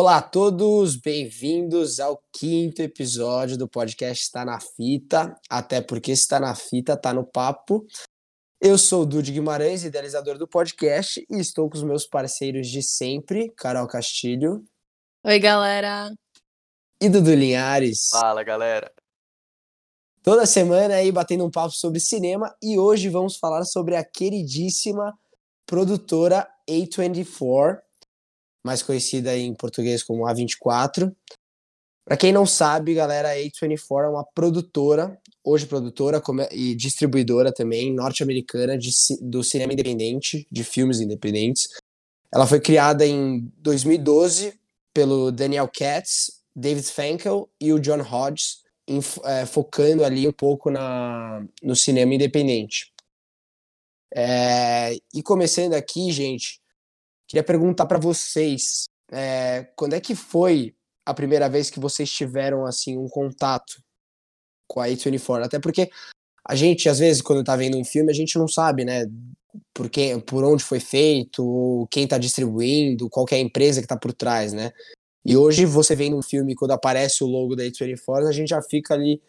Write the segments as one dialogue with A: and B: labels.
A: Olá a todos, bem-vindos ao quinto episódio do podcast Está na Fita, até porque está na fita, tá no papo. Eu sou o Dude Guimarães, idealizador do podcast, e estou com os meus parceiros de sempre, Carol Castilho.
B: Oi, galera.
A: E Dudu Linhares.
C: Fala, galera.
A: Toda semana aí batendo um papo sobre cinema e hoje vamos falar sobre a queridíssima produtora A24, mais conhecida em português como A24. Para quem não sabe, galera, a A24 é uma produtora, hoje produtora e distribuidora também, norte-americana do cinema independente, de filmes independentes. Ela foi criada em 2012 pelo Daniel Katz, David Frankel e o John Hodges, em, é, focando ali um pouco na, no cinema independente. É, e começando aqui, gente, Queria perguntar para vocês, é, quando é que foi a primeira vez que vocês tiveram assim um contato com a A24? Até porque a gente, às vezes, quando tá vendo um filme, a gente não sabe, né, por, quem, por onde foi feito, quem tá distribuindo, qual é a empresa que tá por trás, né? E hoje, você vendo um filme, quando aparece o logo da A24, a gente já fica ali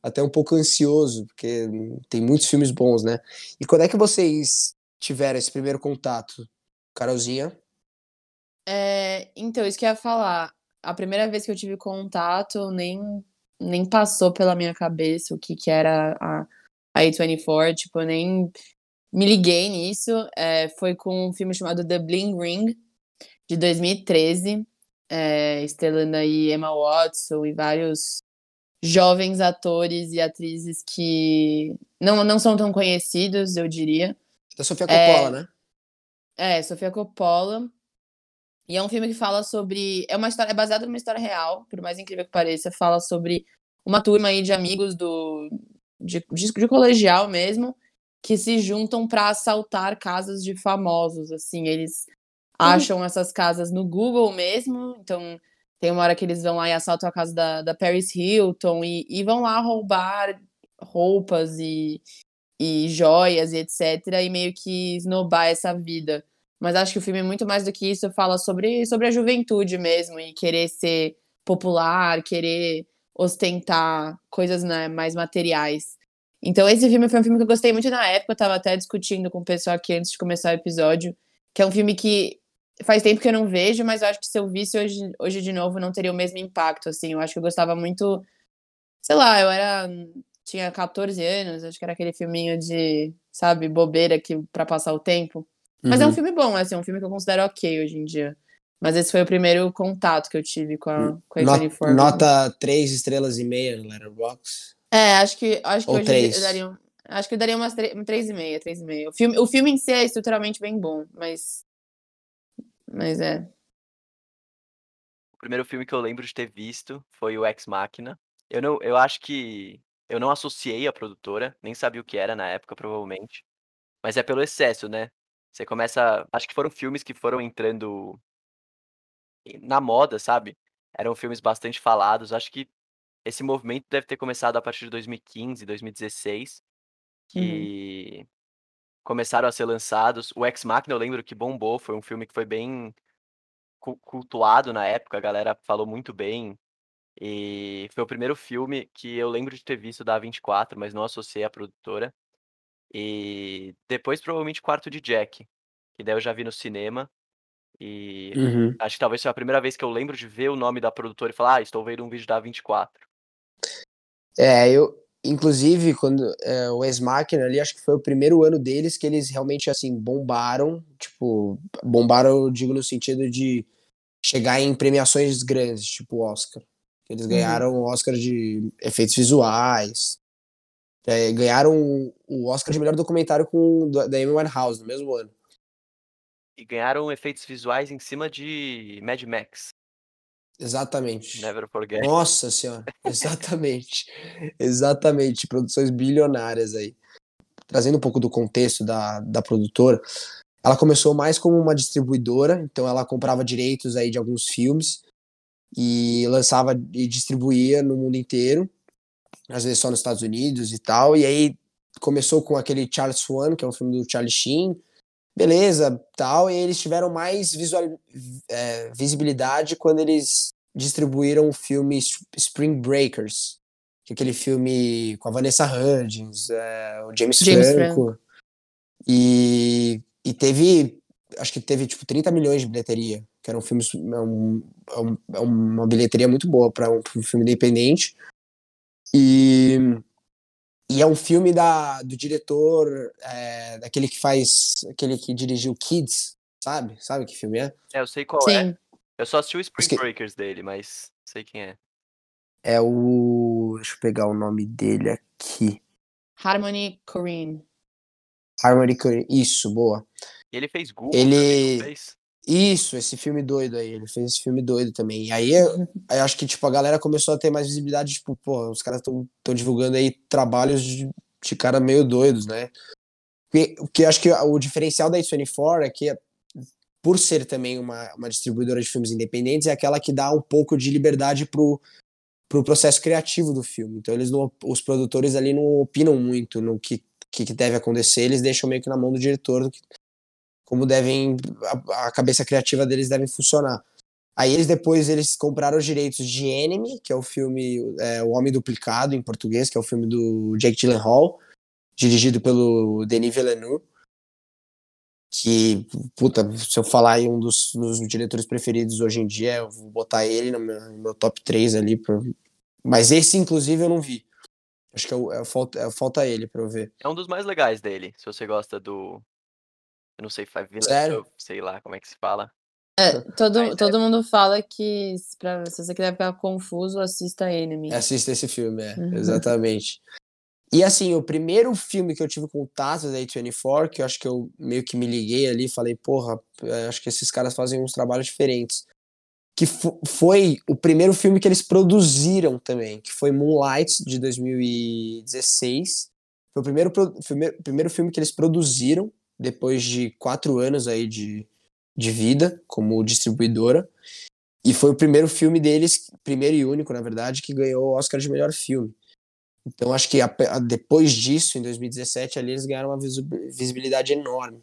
A: até um pouco ansioso, porque tem muitos filmes bons, né? E quando é que vocês tiveram esse primeiro contato? Carolzinha?
B: É, então, isso que eu ia falar. A primeira vez que eu tive contato, nem, nem passou pela minha cabeça o que, que era a, a A24, tipo, eu nem me liguei nisso. É, foi com um filme chamado The Bling Ring, de 2013, é, estrelando aí Emma Watson e vários jovens atores e atrizes que não, não são tão conhecidos, eu diria.
A: Da Sofia Coppola, é, né?
B: É, Sofia Coppola. E é um filme que fala sobre. É uma história, é baseado numa história real, por mais incrível que pareça. Fala sobre uma turma aí de amigos do. de, de, de colegial mesmo, que se juntam para assaltar casas de famosos. Assim, eles acham essas casas no Google mesmo. Então, tem uma hora que eles vão lá e assaltam a casa da, da Paris Hilton e, e vão lá roubar roupas e, e joias e etc. E meio que esnobar essa vida. Mas acho que o filme, é muito mais do que isso, fala sobre, sobre a juventude mesmo e querer ser popular, querer ostentar coisas né, mais materiais. Então, esse filme foi um filme que eu gostei muito na época. Eu tava até discutindo com o pessoal aqui antes de começar o episódio. Que é um filme que faz tempo que eu não vejo, mas eu acho que se eu visse hoje, hoje de novo não teria o mesmo impacto. Assim, eu acho que eu gostava muito. Sei lá, eu era tinha 14 anos, acho que era aquele filminho de, sabe, bobeira que para passar o tempo. Mas uhum. é um uhum. filme bom, assim, é um filme que eu considero ok hoje em dia. Mas esse foi o primeiro contato que eu tive com a, com a
A: Not, Nota 3 estrelas e meia no Letterboxd.
B: É, acho que, acho que
A: Ou
B: hoje
A: 3.
B: eu daria, acho que eu daria umas 3,5, 3,5. O filme, o filme em si é estruturalmente bem bom, mas mas é.
C: O primeiro filme que eu lembro de ter visto foi o Ex Machina. Eu não, eu acho que eu não associei a produtora, nem sabia o que era na época, provavelmente. Mas é pelo excesso, né? Você começa. Acho que foram filmes que foram entrando na moda, sabe? Eram filmes bastante falados. Acho que esse movimento deve ter começado a partir de 2015, 2016, que uhum. começaram a ser lançados. O Ex Machina, eu lembro que bombou, foi um filme que foi bem cultuado na época, a galera falou muito bem. E foi o primeiro filme que eu lembro de ter visto da 24, mas não associei à produtora. E depois, provavelmente, Quarto de Jack, que daí eu já vi no cinema. E uhum. acho que talvez seja a primeira vez que eu lembro de ver o nome da produtora e falar, ah, estou vendo um vídeo da 24.
A: É, eu, inclusive, quando é, o Ex-Machina ali, acho que foi o primeiro ano deles que eles realmente, assim, bombaram. Tipo, bombaram, eu digo, no sentido de chegar em premiações grandes, tipo Oscar. Eles uhum. ganharam o Oscar de efeitos visuais. É, ganharam o Oscar de melhor documentário com da Amy Winehouse no mesmo ano.
C: E ganharam efeitos visuais em cima de Mad Max.
A: Exatamente.
C: Never forget.
A: Nossa senhora, exatamente. exatamente, produções bilionárias aí. Trazendo um pouco do contexto da, da produtora, ela começou mais como uma distribuidora, então ela comprava direitos aí de alguns filmes e lançava e distribuía no mundo inteiro, às vezes só nos Estados Unidos e tal. E aí começou com aquele Charles Swan, que é um filme do Charlie Sheen. beleza, tal, e eles tiveram mais visual, é, visibilidade quando eles distribuíram o filme Spring Breakers, que é aquele filme com a Vanessa Hudgens, é, o James, James Franco, Franco. E, e teve, acho que teve tipo 30 milhões de bilheteria, que era um filme, é, um, é, é uma bilheteria muito boa para um, um, filme independente. E, e é um filme da, do diretor, é, daquele que faz, aquele que dirigiu Kids, sabe? Sabe que filme é?
C: É, eu sei qual Sim. é. Eu só assisti o Spring Breakers dele, mas sei quem é.
A: É o. Deixa eu pegar o nome dele aqui.
B: Harmony Corrine.
A: Harmony Corrine. Isso, boa.
C: E ele fez Google.
A: Ele. Fez? Isso, esse filme doido aí. Ele fez esse filme doido também. E aí, acho que, tipo, a galera começou a ter mais visibilidade, tipo, pô, os caras estão divulgando aí trabalhos de, de cara meio doidos, né? Porque, porque acho que o diferencial da A24 é que por ser também uma, uma distribuidora de filmes independentes, é aquela que dá um pouco de liberdade pro, pro processo criativo do filme. Então eles não, os produtores ali não opinam muito no que, que, deve acontecer, eles deixam meio que na mão do diretor do que, como devem a, a, cabeça criativa deles deve funcionar. Aí eles depois eles compraram os direitos de Enemy, que é o filme é, O Homem Duplicado em português, que é o filme do Jake Gyllenhaal, dirigido pelo Denis Villeneuve que, puta, se eu falar aí um dos, dos, diretores preferidos hoje em dia, eu vou botar ele no meu, no meu top 3 ali. Pra... Mas esse, inclusive, eu não vi. Acho que é, é, falta, é, falta ele pra eu ver.
C: É um dos mais legais dele, se você gosta do. Eu não sei, Five
A: Sério?
C: sei lá como é que se fala.
B: É, todo, Mas, todo é... mundo fala que pra, se você quiser ficar confuso, assista Enemy.
A: Assista esse filme, é, uhum. exatamente. E assim, o primeiro filme que eu tive contato da A24, que eu acho que eu meio que me liguei ali, falei, porra, é, acho que esses caras fazem uns trabalhos diferentes. Que foi o primeiro filme que eles produziram também, que foi Moonlight, de 2016. Foi o primeiro, primeiro, primeiro filme que eles produziram, depois de quatro anos aí de, de vida como distribuidora. E foi o primeiro filme deles, primeiro e único, na verdade, que ganhou o Oscar de melhor filme. Então acho que a, a, depois disso, em 2017, ali eles ganharam uma visibilidade enorme.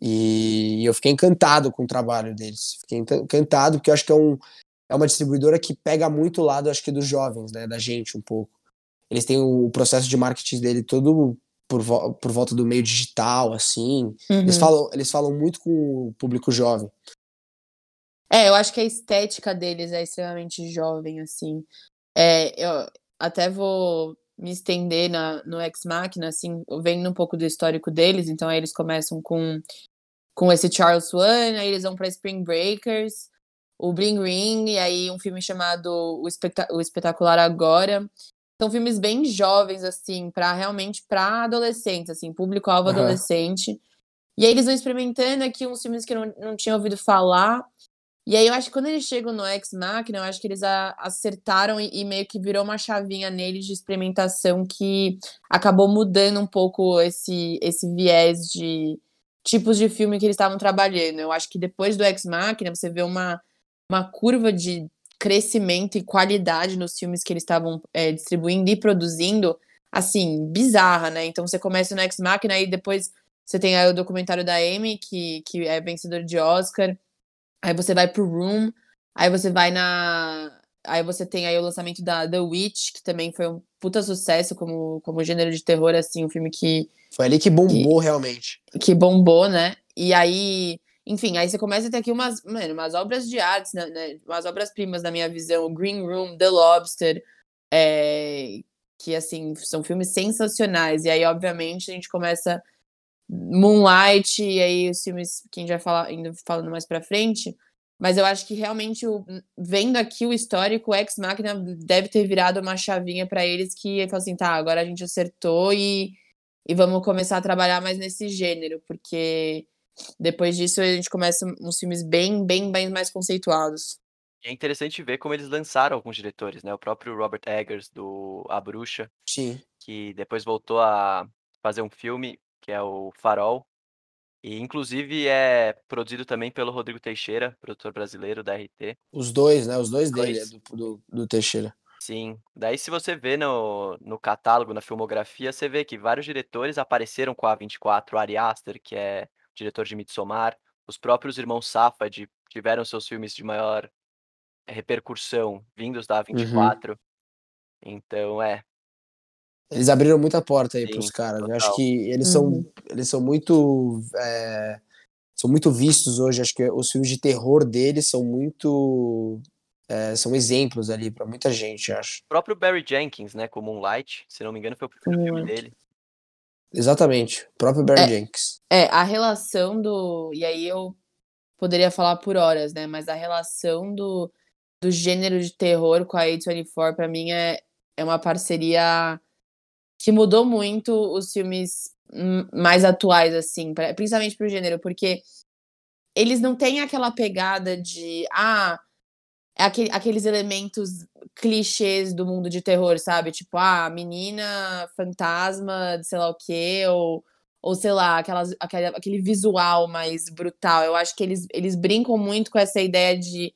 A: E, e eu fiquei encantado com o trabalho deles. Fiquei encantado porque eu acho que é, um, é uma distribuidora que pega muito o lado, acho que dos jovens, né, da gente um pouco. Eles têm o, o processo de marketing dele todo por, vo por volta do meio digital, assim. Uhum. Eles, falam, eles falam muito com o público jovem.
B: É, eu acho que a estética deles é extremamente jovem, assim. É, eu, até vou me estender na, no Ex Machina, assim, vendo um pouco do histórico deles. Então, aí eles começam com, com esse Charles Swan, aí eles vão para Spring Breakers, o Bling Ring, e aí um filme chamado O, Especta o Espetacular Agora. São filmes bem jovens, assim, para realmente para adolescentes, assim, público-alvo uhum. adolescente. E aí eles vão experimentando aqui uns filmes que eu não, não tinha ouvido falar. E aí eu acho que quando eles chegam no Ex Machina, eu acho que eles acertaram e, e, meio que virou uma chavinha neles de experimentação que acabou mudando um pouco esse, esse viés de tipos de filme que eles estavam trabalhando. Eu acho que depois do Ex Machina você vê uma, uma curva de crescimento e qualidade nos filmes que eles estavam é, distribuindo e produzindo, assim, bizarra, né? Então você começa no Ex Machina e depois você tem aí o documentário da Amy, que, que é vencedor de Oscar. Aí você vai pro Room, aí você vai na. Aí você tem aí o lançamento da The Witch, que também foi um puta sucesso como, como gênero de terror, assim, um filme que.
A: Foi ali que bombou que, realmente.
B: Que bombou, né? E aí. Enfim, aí você começa a ter aqui umas, mano, umas obras de artes, né, né umas obras-primas na minha visão, Green Room, The Lobster, é, que, assim, são filmes sensacionais. E aí, obviamente, a gente começa Moonlight, e aí os filmes que a gente vai falar, ainda falando mais pra frente. Mas eu acho que realmente, o, vendo aqui o histórico, o Ex Machina deve ter virado uma chavinha para eles que falam assim, tá, agora a gente acertou e, e vamos começar a trabalhar mais nesse gênero, porque depois disso a gente começa uns filmes bem, bem, bem mais conceituados.
C: É interessante ver como eles lançaram alguns diretores, né? O próprio Robert Eggers, do A Bruxa.
A: Sim.
C: Que depois voltou a fazer um filme que é o Farol. E inclusive é produzido também pelo Rodrigo Teixeira, produtor brasileiro da RT.
A: Os dois, né? Os dois, dele, é do, do, do, Teixeira.
C: Sim. Daí, se você vê no, no catálogo, na filmografia, você vê que vários diretores apareceram com a 24, o Ari Aster, que é diretor de Midsommar. Os próprios irmãos Safad tiveram seus filmes de maior repercussão vindos da
A: Uhum.
C: A24. Então, é.
A: Eles abriram muita porta aí
C: Sim,
A: pros caras. Eu
C: total.
A: acho que eles
B: Uhum.
A: são eles são muito é, são muito vistos hoje. Acho que os filmes de terror deles são muito é, são exemplos ali pra muita gente, acho.
C: O próprio Barry Jenkins, né, com Moonlight, se não me engano, foi o primeiro filme
B: Moonlight.
C: dele.
A: Exatamente. O próprio Barry
B: É.
A: Jenkins.
B: É, a relação do. E aí eu poderia falar por horas, né? Mas a relação do, do gênero de terror com a A24, pra mim, é, é uma parceria que mudou muito os filmes mais atuais, assim, pra- principalmente pro gênero, porque eles não têm aquela pegada de. Ah, aquele, aqueles elementos clichês do mundo de terror, sabe? Tipo, ah, menina fantasma, de sei lá o quê, ou, ou sei lá, aquelas, aquele, aquele visual mais brutal. Eu acho que eles, eles brincam muito com essa ideia de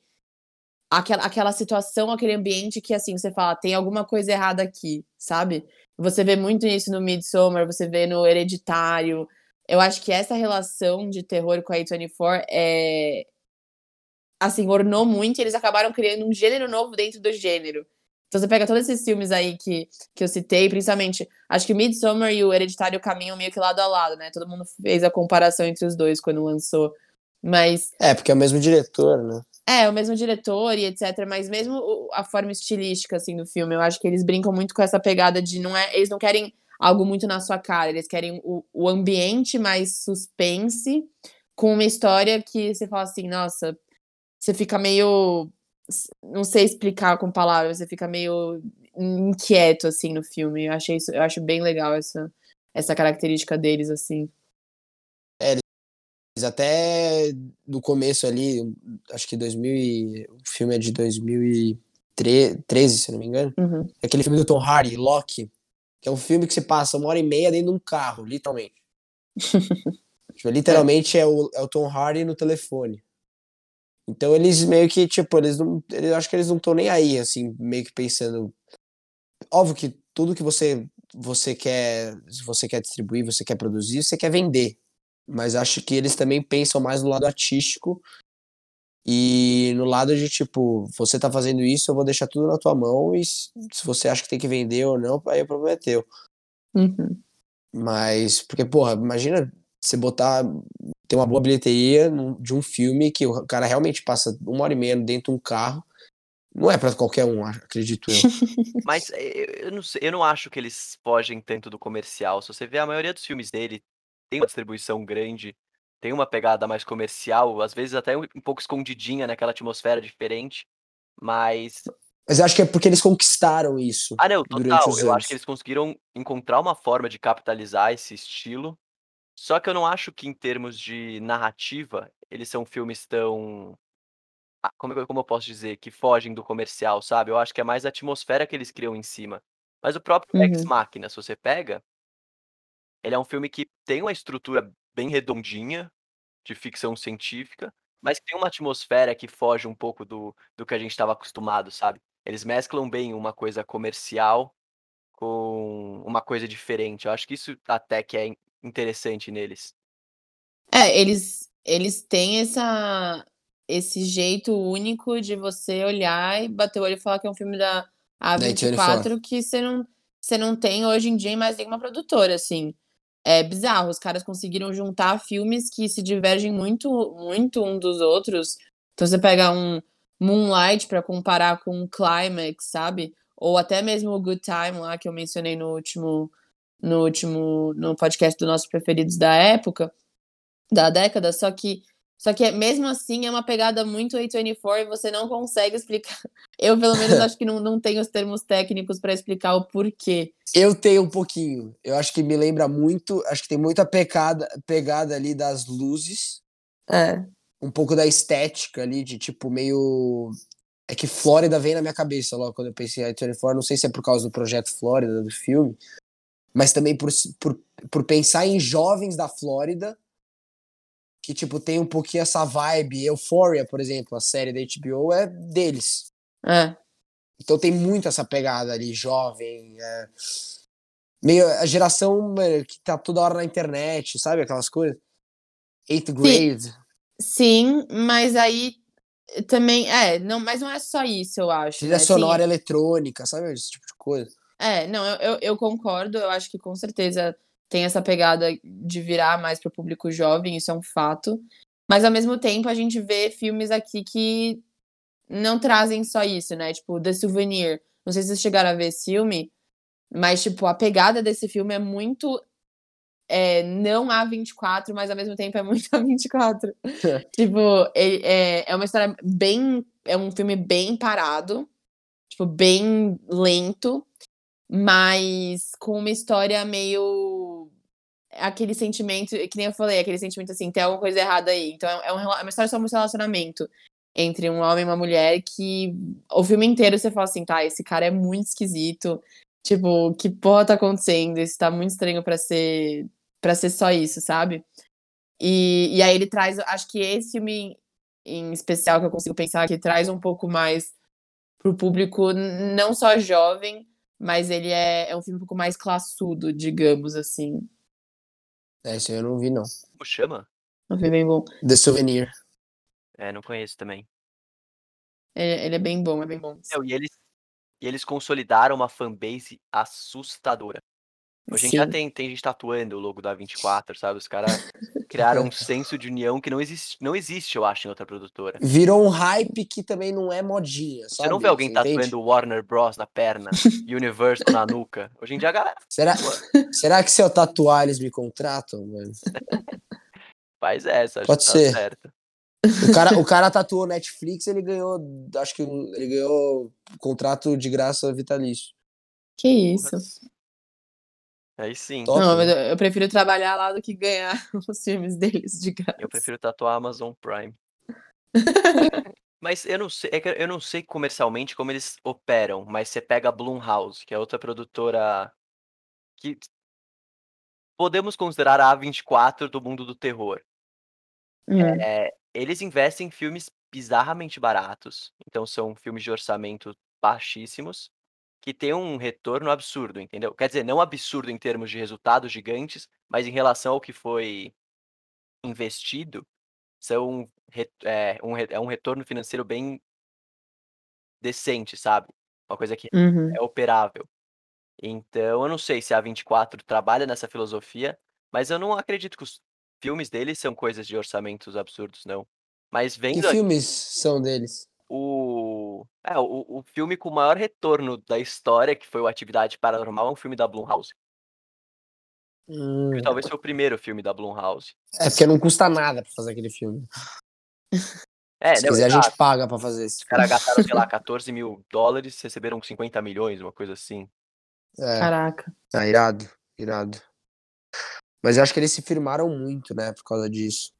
B: aquela, aquela situação, aquele ambiente que, assim, você fala, tem alguma coisa errada aqui, sabe? Você vê muito isso no Midsommar, você vê no Hereditário. Eu acho que essa relação de terror com a A24 é, assim, ornou muito e eles acabaram criando um gênero novo dentro do gênero. Então você pega todos esses filmes aí que, que eu citei, principalmente, acho que Midsommar e o Hereditário caminham meio que lado a lado, né? Todo mundo fez a comparação entre os dois quando lançou. Mas
A: É, porque é o mesmo diretor, né?
B: é, o mesmo diretor e etc. Mas mesmo a forma estilística, assim, do filme, eu acho que eles brincam muito com essa pegada de não é. Eles não querem algo muito na sua cara, eles querem o, o ambiente mais suspense, com uma história que você fala assim, nossa, você fica meio. Não sei explicar com palavras, você fica meio inquieto, assim, no filme. Eu achei isso, eu acho bem legal essa, essa característica deles, assim.
A: Mas até no começo ali, acho que 2000 e, o filme é de 2013, se não me engano.
B: Uhum.
A: É aquele filme do Tom Hardy, Loki, que é um filme que você passa uma hora e meia dentro de um carro, literalmente. Tipo, literalmente é. o, é o Tom Hardy no telefone. Então eles meio que, tipo, eles não. Eu acho que eles não estão nem aí, assim, meio que pensando. Óbvio que tudo que você, você quer. Se você quer distribuir, você quer produzir, você quer vender. Mas acho que eles também pensam mais no lado artístico e no lado de, tipo, você tá fazendo isso, eu vou deixar tudo na tua mão e se se você acha que tem que vender ou não, aí o problema é teu.
B: Uhum.
A: Mas, porque, porra, imagina você botar, ter uma boa bilheteria de um filme que o cara realmente passa uma hora e meia dentro de um carro. Não é pra qualquer um, acredito eu.
C: Mas eh, eu, não eu não acho que eles fogem tanto do comercial. Se você vê a maioria dos filmes dele, tem uma distribuição grande, tem uma pegada mais comercial, às vezes até um, um pouco escondidinha naquela atmosfera diferente. Mas.
A: Mas eu acho que é porque eles conquistaram isso.
C: Ah, não, total. Eu acho
A: anos.
C: que eles conseguiram encontrar uma forma de capitalizar esse estilo. Só que eu não acho que, em termos de narrativa, eles são filmes tão. Como, eu- como eu posso dizer? Que fogem do comercial, sabe? Eu acho que é mais a atmosfera que eles criam em cima. Mas o próprio Ex
B: Uhum.
C: Machina, se você pega, ele é um filme que tem uma estrutura bem redondinha, de ficção científica, mas que tem uma atmosfera que foge um pouco do, do que a gente estava acostumado, sabe? Eles mesclam bem uma coisa comercial com uma coisa diferente. Eu acho que isso até que é interessante neles.
B: É, eles, eles têm essa, esse jeito único de você olhar e bater o olho e falar que é um filme da A24 que você não, você não tem hoje em dia em mais nenhuma produtora, assim. É bizarro, os caras conseguiram juntar filmes que se divergem muito, muito um dos outros. Então você pega um Moonlight pra comparar com um Climax, sabe? Ou até mesmo o Good Time lá que eu mencionei no último no último no podcast do nossos preferidos da época da década, só que só que é- mesmo assim é uma pegada muito A24 e você não consegue explicar. Eu, pelo menos, acho que não, não tenho os termos técnicos pra explicar o porquê.
A: Eu tenho um pouquinho. Eu acho que me lembra muito. Acho que tem muita pegada, pegada ali das luzes.
B: É.
A: Um pouco da estética ali, de tipo, meio. É que Flórida vem na minha cabeça logo quando eu pensei em I-24. Não sei se é por causa do projeto Flórida, do filme, mas também por, por, por pensar em jovens da Flórida que, tipo, tem um pouquinho essa vibe. Euphoria, por exemplo, a série da HBO é deles.
B: É.
A: Então tem muito essa pegada ali, jovem, é, meio a geração mano, que tá toda hora na internet, sabe? Aquelas coisas. Eighth Grade.
B: Sim, mas aí também, é, não, mas não é só isso, eu acho.
A: Trilha
B: né?
A: sonora
B: Tem-
A: eletrônica, sabe? Esse tipo de coisa.
B: É, não, eu, eu, concordo, eu acho que com certeza tem essa pegada de virar mais pro público jovem, isso é um fato. Mas ao mesmo tempo a gente vê filmes aqui que não trazem só isso, né? Tipo, The Souvenir. Não sei se vocês chegaram a ver esse filme, mas, tipo, a pegada desse filme é muito. É, não A24, mas ao mesmo tempo é muito A24. tipo, ele- é, é uma história bem. É um filme bem parado, tipo, bem lento, mas com uma história meio. Aquele sentimento, que nem eu falei, aquele sentimento assim, tem alguma coisa errada aí. Então é, um rela- é uma história sobre um relacionamento entre um homem e uma mulher que o filme inteiro você fala assim, tá, esse cara é muito esquisito. Tipo, que porra tá acontecendo? Isso tá muito estranho pra ser para ser só isso, sabe? E, e aí ele traz, acho que esse filme em especial que eu consigo pensar que traz um pouco mais pro público não só jovem, mas ele é, é um filme um pouco mais classudo, digamos assim.
A: É, esse aí eu não vi, não.
C: Como chama?
B: É um filme bem bom.
A: The Souvenir.
C: É, não conheço também.
B: Ele, ele é bem bom, é bem bom.
C: E eles, e eles consolidaram uma fanbase assustadora. Hoje em dia
B: Sim.
C: tem, tem gente tatuando o logo da 24, sabe? Os caras criaram um senso de união que não existe, não existe, eu acho, em outra produtora.
A: Virou um hype que também não é modinha, sabe?
C: Você não vê alguém
A: Você entende?
C: tatuando Warner Bros na perna, Universal na nuca. Hoje em dia a galera
A: Será, será que se eu tatuar eles me contratam, mano?
C: faz essa, acho
A: Pode
C: que tá
A: ser.
C: certo.
A: O cara, o cara tatuou Netflix, ele ganhou, acho que ele ganhou contrato de graça vitalício.
B: Que isso.
C: Aí sim,
A: Top,
B: Não, mas eu, eu prefiro trabalhar lá do que ganhar os filmes deles de graça.
C: eu prefiro tatuar Amazon Prime. Mas eu não sei, é que eu não sei comercialmente como eles operam, mas você pega a Blumhouse, que é outra produtora que podemos considerar a A24 do mundo do terror.
B: Hum.
C: É, eles investem em filmes bizarramente baratos, então são filmes de orçamento baixíssimos, que tem um retorno absurdo, entendeu? Quer dizer, não absurdo em termos de resultados gigantes, mas em relação ao que foi investido, são é, um, é um retorno financeiro bem decente, sabe? Uma coisa que
B: Uhum.
C: é operável. Então, eu não sei se a 24 trabalha nessa filosofia, mas eu não acredito que os filmes deles são coisas de orçamentos absurdos, não. Mas
A: Que
C: vendo aqui
A: filmes são deles?
C: O, é, o, o filme com o maior retorno da história, que foi o Atividade Paranormal, é um filme da Blumhouse.
A: Hum,
C: talvez foi o primeiro filme da Blumhouse.
A: é porque não custa nada pra fazer aquele filme.
C: É,
A: Se
C: não,
A: quiser, a gente paga pra fazer esse
C: Os caras gastaram, sei lá, 14 mil dólares, receberam 50 milhões, uma coisa assim.
A: É,
B: Caraca.
A: ah, irado, irado. Mas eu acho que eles se firmaram muito, né, por causa disso.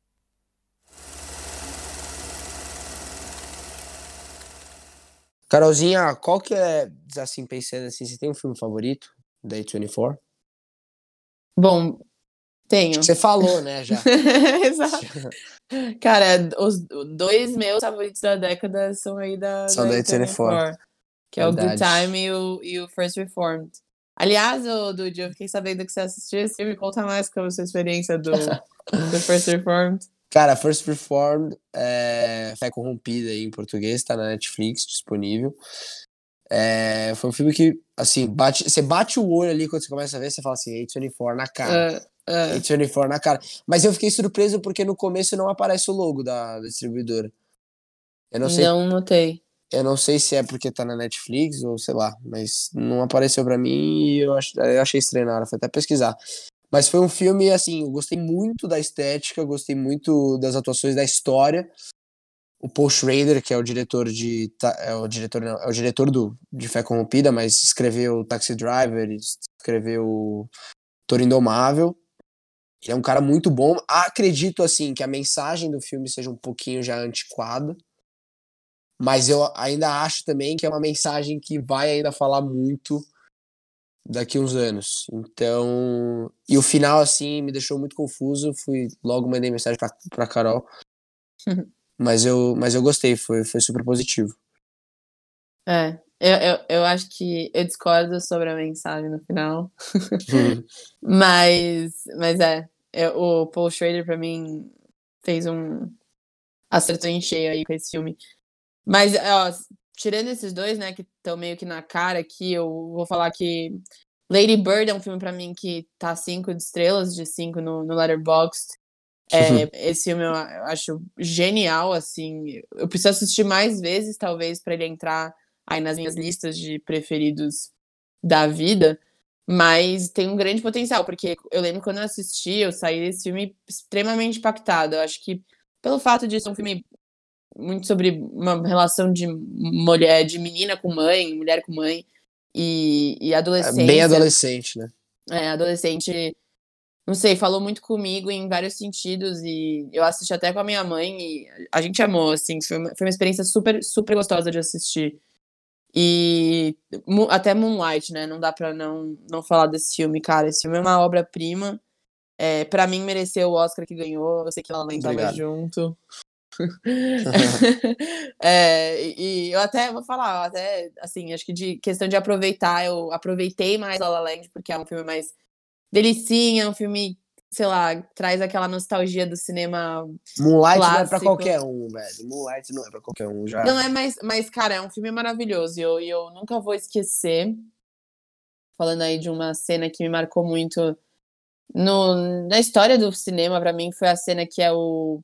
A: Carolzinha, qual que é, assim, pensando assim, você tem um filme favorito da A24?
B: Bom, tenho.
A: Você falou, né, já.
B: Exato. Cara, os dois meus favoritos da década são aí da,
A: São da A24.
B: Que é o Good
A: Verdade.
B: Time e o, e o First Reformed. Aliás, ô, Dude, eu fiquei sabendo que você assistiu esse filme. Conta mais como a sua experiência do, do First Reformed.
A: Cara, First Reformed é Fé Corrompida em português, tá na Netflix, disponível. É, foi um filme que, assim, bate, você bate o olho ali quando você começa a ver, você fala assim, A24 na cara.
B: Ah,
A: A24 na cara. Mas eu fiquei surpreso porque no começo não aparece o logo da, da distribuidora. Eu não sei,
B: não notei.
A: eu não sei se é porque tá na Netflix ou sei lá, mas não apareceu pra mim e eu, ach, eu achei estranho na hora, fui até pesquisar. Mas foi um filme, assim, eu gostei muito da estética, gostei muito das atuações, da história. O Paul Schrader, que é o diretor de. É o diretor, não, é o diretor do, de Fé Corrompida, mas escreveu Taxi Driver, escreveu Toro Indomável. Ele é um cara muito bom. Acredito, assim, que a mensagem do filme seja um pouquinho já antiquada. Mas eu ainda acho também que é uma mensagem que vai ainda falar muito daqui uns anos. Então, e o final assim me deixou muito confuso, fui logo mandei mensagem pra, pra Carol. mas eu, mas eu gostei, foi foi super positivo.
B: É, eu, eu, eu acho que eu discordo sobre a mensagem no final. Mas, mas é, é, o Paul Schrader pra mim fez um acertou em cheio aí com esse filme. Mas, ó, tirando esses dois, né, que estão meio que na cara aqui, eu vou falar que Lady Bird é um filme para mim que tá cinco estrelas de cinco no, no Letterboxd. É, esse filme eu acho genial, assim. Eu preciso assistir mais vezes, talvez, para ele entrar aí nas minhas listas de preferidos da vida. Mas tem um grande potencial, porque eu lembro quando eu assisti, eu saí desse filme extremamente impactado. Eu acho que pelo fato de ser um filme muito sobre uma relação de mulher, de menina com mãe, mulher com mãe e, e adolescente.
A: É bem adolescente, né?
B: É, adolescente, não sei, falou muito comigo em vários sentidos e eu assisti até com a minha mãe e a gente amou, assim, foi uma, foi uma experiência super, super gostosa de assistir. E até Moonlight, né? Não dá pra não, não falar desse filme, cara. Esse filme é uma obra-prima. É, para mim, mereceu o Oscar que ganhou. Eu sei que ela nem tava junto. é, e, eu até vou falar, até assim, acho que de questão de aproveitar, eu aproveitei mais La La Land porque é um filme mais delicinha, um filme, sei lá, traz aquela nostalgia do cinema.
A: Moonlight
B: clássico.
A: não é pra qualquer um, velho. Moonlight não é pra qualquer um já.
B: Não é mais, mas cara, é um filme maravilhoso e eu, eu nunca vou esquecer. Falando aí de uma cena que me marcou muito no, na história do cinema, para mim, foi a cena que é o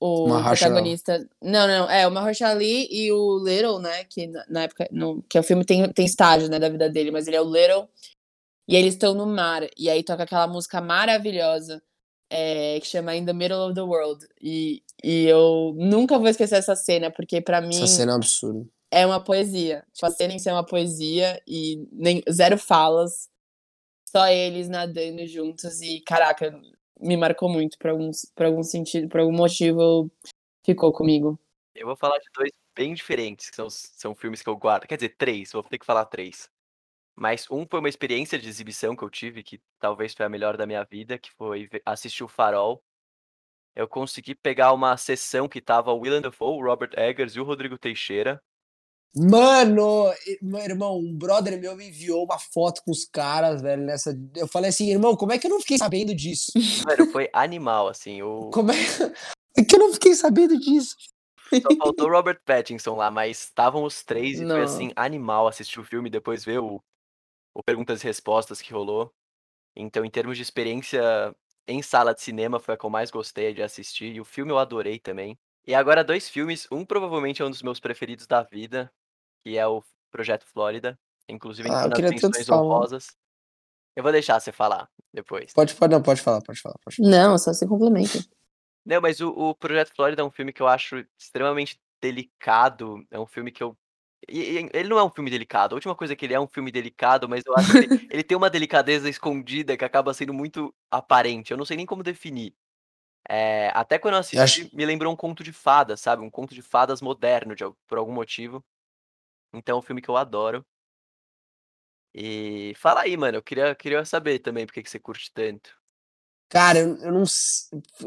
B: o protagonista. Não, não, é o Mahershala Ali e o Little, né? Que na, época. No, que o filme tem, tem estágio, né, da vida dele, mas ele é o Little. E eles estão no mar. E aí toca aquela música maravilhosa é, que chama In the Middle of the World. E, e eu nunca vou esquecer essa cena, porque para mim
A: Essa cena é um absurdo.
B: é uma poesia. Tipo, a cena em si é uma poesia e nem, zero falas. Só eles nadando juntos. E, caraca, me marcou muito por algum, por algum sentido, por algum motivo ficou comigo.
C: Eu vou falar de dois bem diferentes, que são, são filmes que eu guardo. Quer dizer, três, vou ter que falar três. Mas um foi uma experiência de exibição que eu tive, que talvez foi a melhor da minha vida, que foi assistir o Farol. Eu consegui pegar uma sessão que tava o Willem Dafoe, o Robert Eggers e o Rodrigo Teixeira.
A: Mano, meu irmão, um brother meu me enviou uma foto com os caras, velho, nessa. Eu falei assim, irmão, como é que eu não fiquei sabendo disso?
C: Mano, foi animal, assim. O...
A: Como é é que eu não fiquei sabendo disso?
C: Só faltou o Robert Pattinson lá, mas estavam os três e foi
B: Não.
C: assim, animal assistir o filme e depois ver o, o Perguntas e Respostas que rolou. Então, em termos de experiência em sala de cinema, foi a que eu mais gostei de assistir. E o filme eu adorei também. E agora, dois filmes. Um provavelmente é um dos meus preferidos da vida, que é o Projeto Flórida. Inclusive,
A: Ah, eu queria tanto
C: menções
A: falar.
C: honrosas. Eu vou deixar você falar depois.
A: Pode, pode, não, pode falar, pode falar. Pode falar.
B: Não, só se complementa.
C: Não, mas o, o Projeto Flórida é um filme que eu acho extremamente delicado. É um filme que eu. ele não é um filme delicado. A última coisa é que ele é um filme delicado, mas eu acho que ele, ele tem uma delicadeza escondida que acaba sendo muito aparente. Eu não sei nem como definir. É, até quando eu assisti,
A: acho-
C: me lembrou um conto de fadas, sabe? Um conto de fadas moderno, de por algum motivo. Então é um filme que eu adoro. E fala aí, mano. Eu queria, queria saber também por que você curte tanto.
A: Cara, eu, eu não.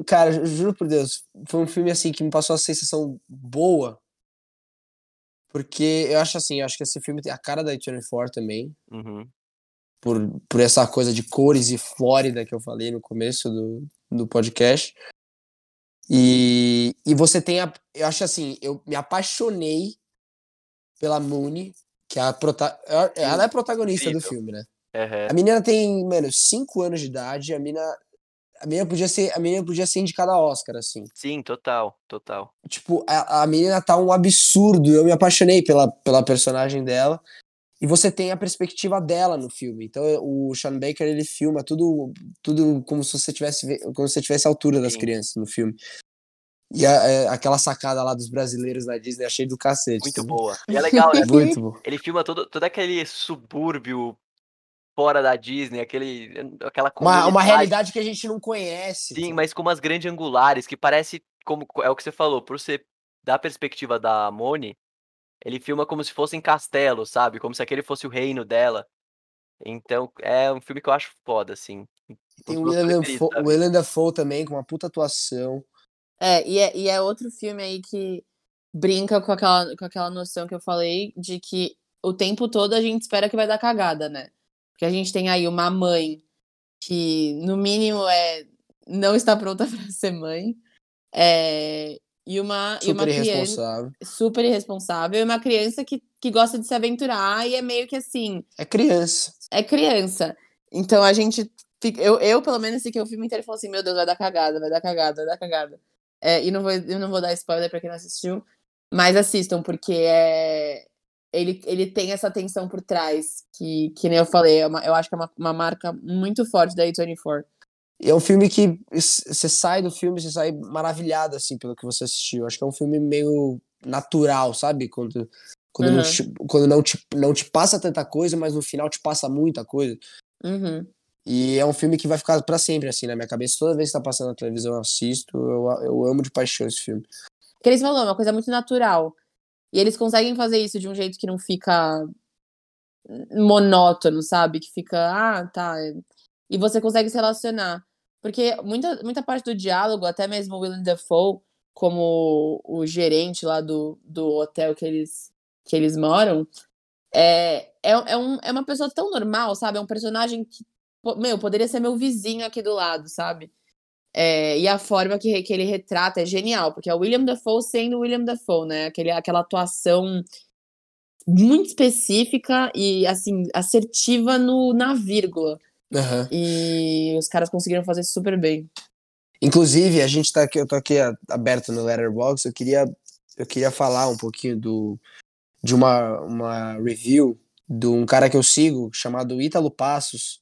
A: Cara, eu juro por Deus, foi um filme assim que me passou uma sensação boa. Porque eu acho assim, eu acho que esse filme tem a cara da A24 também.
C: Uhum.
A: por, por essa coisa de cores e Flórida que eu falei no começo do, do podcast. E, e você tem a. Eu acho assim, eu me apaixonei pela Mooney, que é a prota, ela é a protagonista do
C: incrível.
A: filme, né?
C: Aham.
A: A menina tem, mano, 5 anos de idade, a menina. A menina podia ser, a menina podia ser indicada a Oscar, assim.
C: Sim, total, total.
A: Tipo, a, a menina tá um absurdo. Eu me apaixonei pela, pela personagem dela. E você tem a perspectiva dela no filme. Então, o Sean Baker, ele filma tudo, tudo como se você tivesse, ve- como se você tivesse a altura das
C: Sim.
A: crianças no filme. E a- é, aquela sacada lá dos brasileiros na Disney, achei do cacete.
C: Muito boa. E é legal, né?
A: Muito bom.
C: Ele filma todo, todo aquele subúrbio fora da Disney, aquele, aquela
A: Uma, uma realidade que a gente não conhece.
C: Sim,
A: tá?
C: mas com umas grandes angulares, que parece, como é o que você falou, por ser da perspectiva da Moni, ele filma como se fossem castelos, sabe? Como se aquele fosse o reino dela. Então, é um filme que eu acho foda, assim.
A: Tem o. Willem Dafoe também, com uma puta atuação.
B: É e, é, e é outro filme aí que brinca com aquela, com aquela noção que eu falei de que o tempo todo a gente espera que vai dar cagada, né? Porque a gente tem aí uma mãe que, no mínimo, é não está pronta para ser mãe. É, e uma, e uma
A: Super
B: criança
A: irresponsável.
B: super irresponsável, e uma criança que, que gosta de se aventurar e é meio que assim,
A: É criança.
B: é criança. Então a gente. fica- Eu, eu pelo menos, fiquei o filme inteiro e falei assim: meu Deus, vai dar cagada, vai dar cagada, vai dar cagada. É, e não vou, eu não vou dar spoiler pra quem não assistiu, mas assistam, porque é. Ele, ele tem essa tensão por trás, que, que nem eu falei, é uma- eu acho que é uma, uma marca muito forte da A24.
A: E é um filme que você sai do filme, você sai maravilhado, assim, pelo que você assistiu. Acho que é um filme meio natural, sabe? Quando, quando, não,
B: Uhum.
A: te, quando não, te, não te passa tanta coisa, mas no final te passa muita coisa.
B: Uhum.
A: E é um filme que vai ficar pra sempre, assim, na minha cabeça. Toda vez que tá passando na televisão, eu assisto. Eu, eu amo de paixão esse filme.
B: que eles falou, é uma coisa muito natural. E eles conseguem fazer isso de um jeito que não fica monótono, sabe? Que fica, ah, tá. E você consegue se relacionar. Porque muita, muita parte do diálogo, até mesmo o Willem Dafoe, como o gerente lá do, do hotel que eles, que eles moram, é, é, é, um, é uma pessoa tão normal, sabe? É um personagem que, meu, poderia ser meu vizinho aqui do lado, sabe? É, e a forma que, que ele retrata é genial, porque é o William Dafoe sendo o William Dafoe, né? Aquele, aquela atuação muito específica e, assim, assertiva no, na vírgula.
A: Aham.
B: E os caras conseguiram fazer super bem.
A: Inclusive, a gente tá aqui, eu tô aqui aberto no Letterboxd, eu queria, eu queria falar um pouquinho do, de uma, uma review de um cara que eu sigo, chamado Ítalo Passos,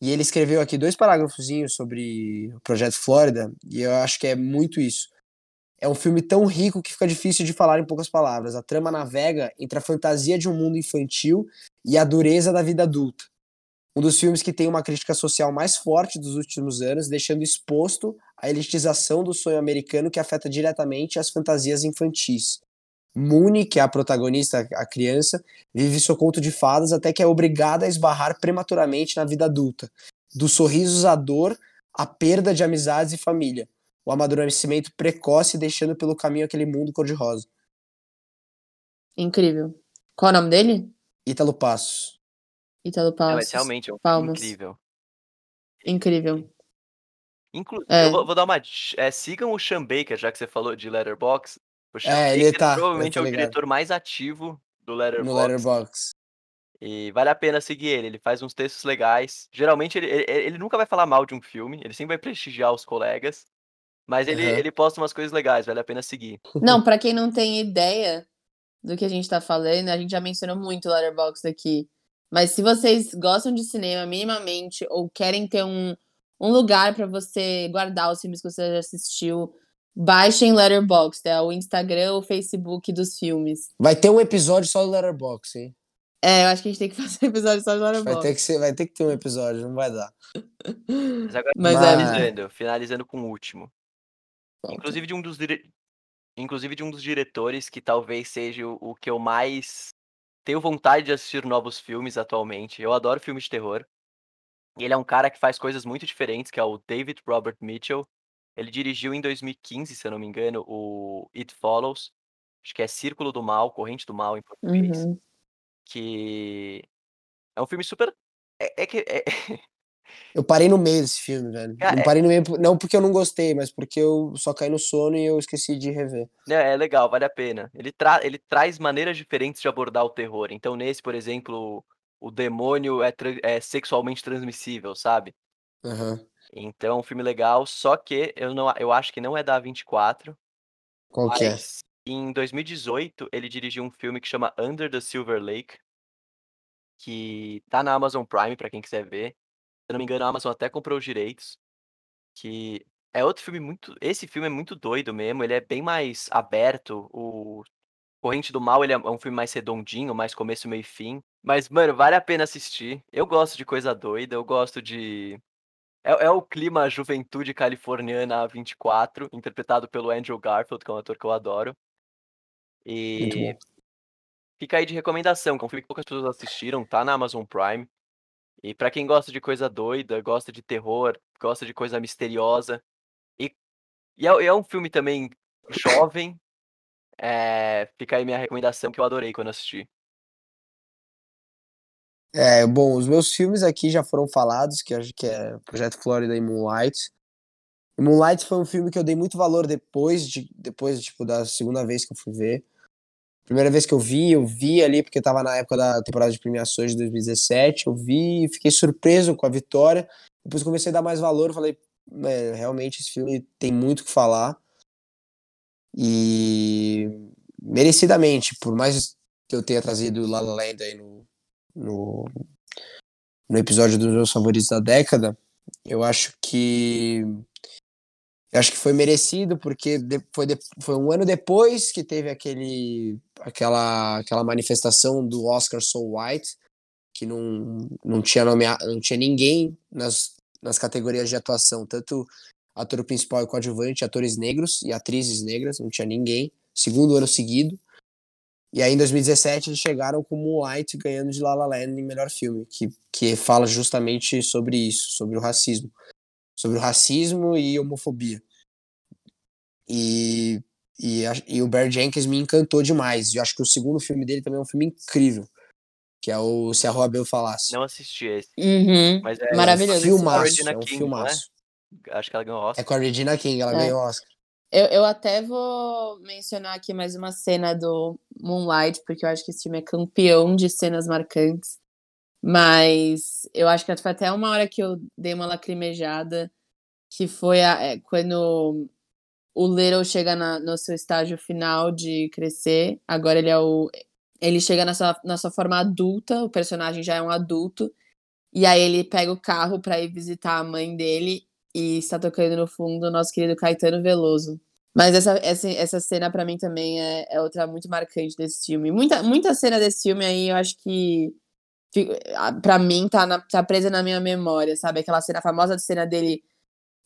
A: e ele escreveu aqui dois parágrafozinhos sobre o Projeto Flórida, e eu acho que é muito isso. É um filme tão rico que fica difícil de falar em poucas palavras. A trama navega entre a fantasia de um mundo infantil e a dureza da vida adulta. Um dos filmes que tem uma crítica social mais forte dos últimos anos, deixando exposto a elitização do sonho americano que afeta diretamente as fantasias infantis. Mooney, que é a protagonista, a criança, vive seu conto de fadas até que é obrigada a esbarrar prematuramente na vida adulta. Dos sorrisos à dor, à perda de amizades e família. O amadurecimento precoce deixando pelo caminho aquele mundo cor-de-rosa.
B: Incrível. Qual é o nome dele?
A: Ítalo Passos.
B: Ítalo
C: É,
B: Passos.
C: mas realmente é um
B: Palmas.
C: incrível.
B: Incrível.
C: Inclusive,
B: É.
C: eu vou, vou dar uma. é, sigam o Sean Baker, já que você falou de Letterboxd. O Sean
A: É, ele tá,
C: provavelmente é o diretor mais ativo do
A: No
C: Letterboxd.
A: Letterboxd.
C: E vale a pena seguir ele. Ele faz uns textos legais. Geralmente ele, ele, ele nunca vai falar mal de um filme, ele sempre vai prestigiar os colegas. Mas ele,
A: Aham.
C: ele posta umas coisas legais, vale a pena seguir.
B: Não, pra quem não tem ideia do que a gente tá falando, a gente já mencionou muito o Letterboxd aqui. Mas se vocês gostam de cinema minimamente ou querem ter um, um lugar pra você guardar os filmes que você já assistiu, baixem Letterboxd, é o Instagram ou Facebook dos filmes.
A: Vai ter um episódio só do Letterboxd, hein?
B: É, eu acho que a gente tem que fazer um episódio só
A: Vai
B: Letterboxd.
A: ter, que ser, vai ter que ter um episódio, não vai dar.
C: Mas agora,
B: Mas é-
C: finalizando, finalizando com o último.
B: Pronto.
C: Inclusive de um dos dire... Inclusive de um dos diretores que talvez seja o, o que eu mais tenho vontade de assistir novos filmes atualmente. Eu adoro filmes de terror. E ele é um cara que faz coisas muito diferentes, que é o David Robert Mitchell. Ele dirigiu em 2015, se eu não me engano, o It Follows. Acho que é Círculo do Mal, Corrente do Mal em português.
B: Uhum.
C: Que é um filme super. É, é que. é-
A: Eu parei no meio desse filme, velho. Não
C: é-
A: parei no meio, não porque eu não gostei, mas porque eu só caí no sono e eu esqueci de rever.
C: É, é legal, vale a pena. Ele, tra ele traz maneiras diferentes de abordar o terror. Então, nesse, por exemplo, o demônio é, tran- é sexualmente transmissível, sabe?
A: Aham.
C: Então, um filme legal, só que eu, não, eu acho que não é da 24,
A: Qual que é?
C: em 2018 ele dirigiu um filme que chama Under the Silver Lake, que tá na Amazon Prime, pra quem quiser ver. Se eu não me engano, a Amazon até comprou os direitos. Que é outro filme muito. Esse filme é muito doido mesmo. Ele é bem mais aberto. O Corrente do Mal ele é um filme mais redondinho, mais começo, meio e fim. Mas, mano, vale a pena assistir. Eu gosto de coisa doida, eu gosto de. É, é o clima juventude californiana 24, interpretado pelo Andrew Garfield, que é um ator que eu adoro. E fica aí de recomendação, que é um filme que poucas pessoas assistiram, tá na Amazon Prime. E pra quem gosta de coisa doida, gosta de terror, gosta de coisa misteriosa. E, e é, é um filme também jovem. É, fica aí minha recomendação que eu adorei quando assisti.
A: É, bom, os meus filmes aqui já foram falados, que acho que é Projeto Flórida e Moonlight. Moonlight foi um filme que eu dei muito valor depois, de, depois tipo, da segunda vez que eu fui ver. Primeira vez que eu vi, eu vi ali, porque estava na época da temporada de premiações de 2017, eu vi e fiquei surpreso com a vitória. Depois comecei a dar mais valor, falei, é, realmente esse filme tem muito o que falar. E merecidamente, por mais que eu tenha trazido La La Land aí no, no, no episódio dos meus favoritos da década, eu acho que acho que foi merecido porque foi, foi um ano depois que teve aquele aquela aquela manifestação do Oscar So White que não, não tinha nomeado, não tinha ninguém nas, nas categorias de atuação, tanto ator principal e coadjuvante, atores negros e atrizes negras, não tinha ninguém, segundo ano seguido. E aí em 2017 eles chegaram com Moonlight ganhando de La La Land em melhor filme, que, que fala justamente sobre isso, sobre o racismo. Sobre o racismo e homofobia. E, e, e o Barry Jenkins me encantou demais. E eu acho que o segundo filme dele também é um filme incrível. Que é o Se a Rua Bel Falasse.
C: Não assisti esse.
B: Uhum.
C: Mas é
B: Maravilhoso.
A: Filmaço, é um
C: King,
A: filmaço.
C: É? Acho que ela ganhou Oscar.
A: É com a Regina King, ela
B: É.
A: ganhou Oscar.
B: Eu, eu até vou mencionar aqui mais uma cena do Moonlight, porque eu acho que esse filme é campeão de cenas marcantes. Mas eu acho que foi até uma hora que eu dei uma lacrimejada, que foi a- é, quando o Little chega na- no seu estágio final de crescer. Agora ele é o. Ele chega na sua, na sua forma adulta, o personagem já é um adulto. E aí ele pega o carro pra ir visitar a mãe dele e está tocando no fundo o nosso querido Caetano Veloso. Mas essa, essa, essa cena pra mim também é, é outra muito marcante desse filme. Muita, muita cena desse filme aí eu acho que fi- a- pra mim tá, na- tá presa na minha memória, sabe? Aquela cena a famosa cena dele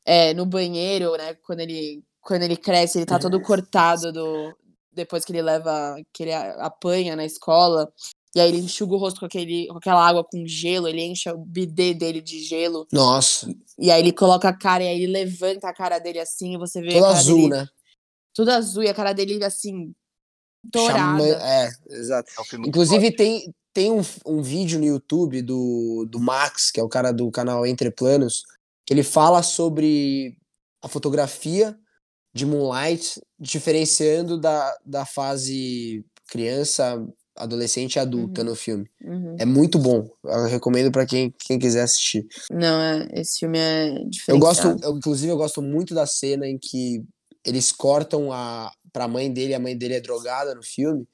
B: é, no banheiro, né? Quando ele, quando ele cresce, ele tá todo cortado do, depois que ele leva, que ele apanha na escola. E aí ele enxuga o rosto com, aquele, com aquela água com gelo, ele enche o bidê dele de gelo.
A: Nossa,
B: E aí ele coloca a cara e aí ele levanta a cara dele assim, e você vê
A: todo
B: cara
A: azul,
B: dele
A: né?
B: tudo azul e a cara dele assim
A: Chama-
B: dourada.
A: É, exato.
C: É um
A: Inclusive,
C: forte.
A: tem, tem um, um vídeo no YouTube do, do Max, que é o cara do canal Entre Planos, que ele fala sobre a fotografia de Moonlight, diferenciando da, da fase criança, adolescente e adulta
B: Uhum.
A: no filme.
B: Uhum.
A: É muito bom. Eu recomendo para quem, quem quiser assistir.
B: Não, é, esse filme é
A: Eu
B: diferenciado.
A: gosto, eu, inclusive, eu gosto muito da cena em que eles cortam a pra mãe dele, a mãe dele é drogada no filme.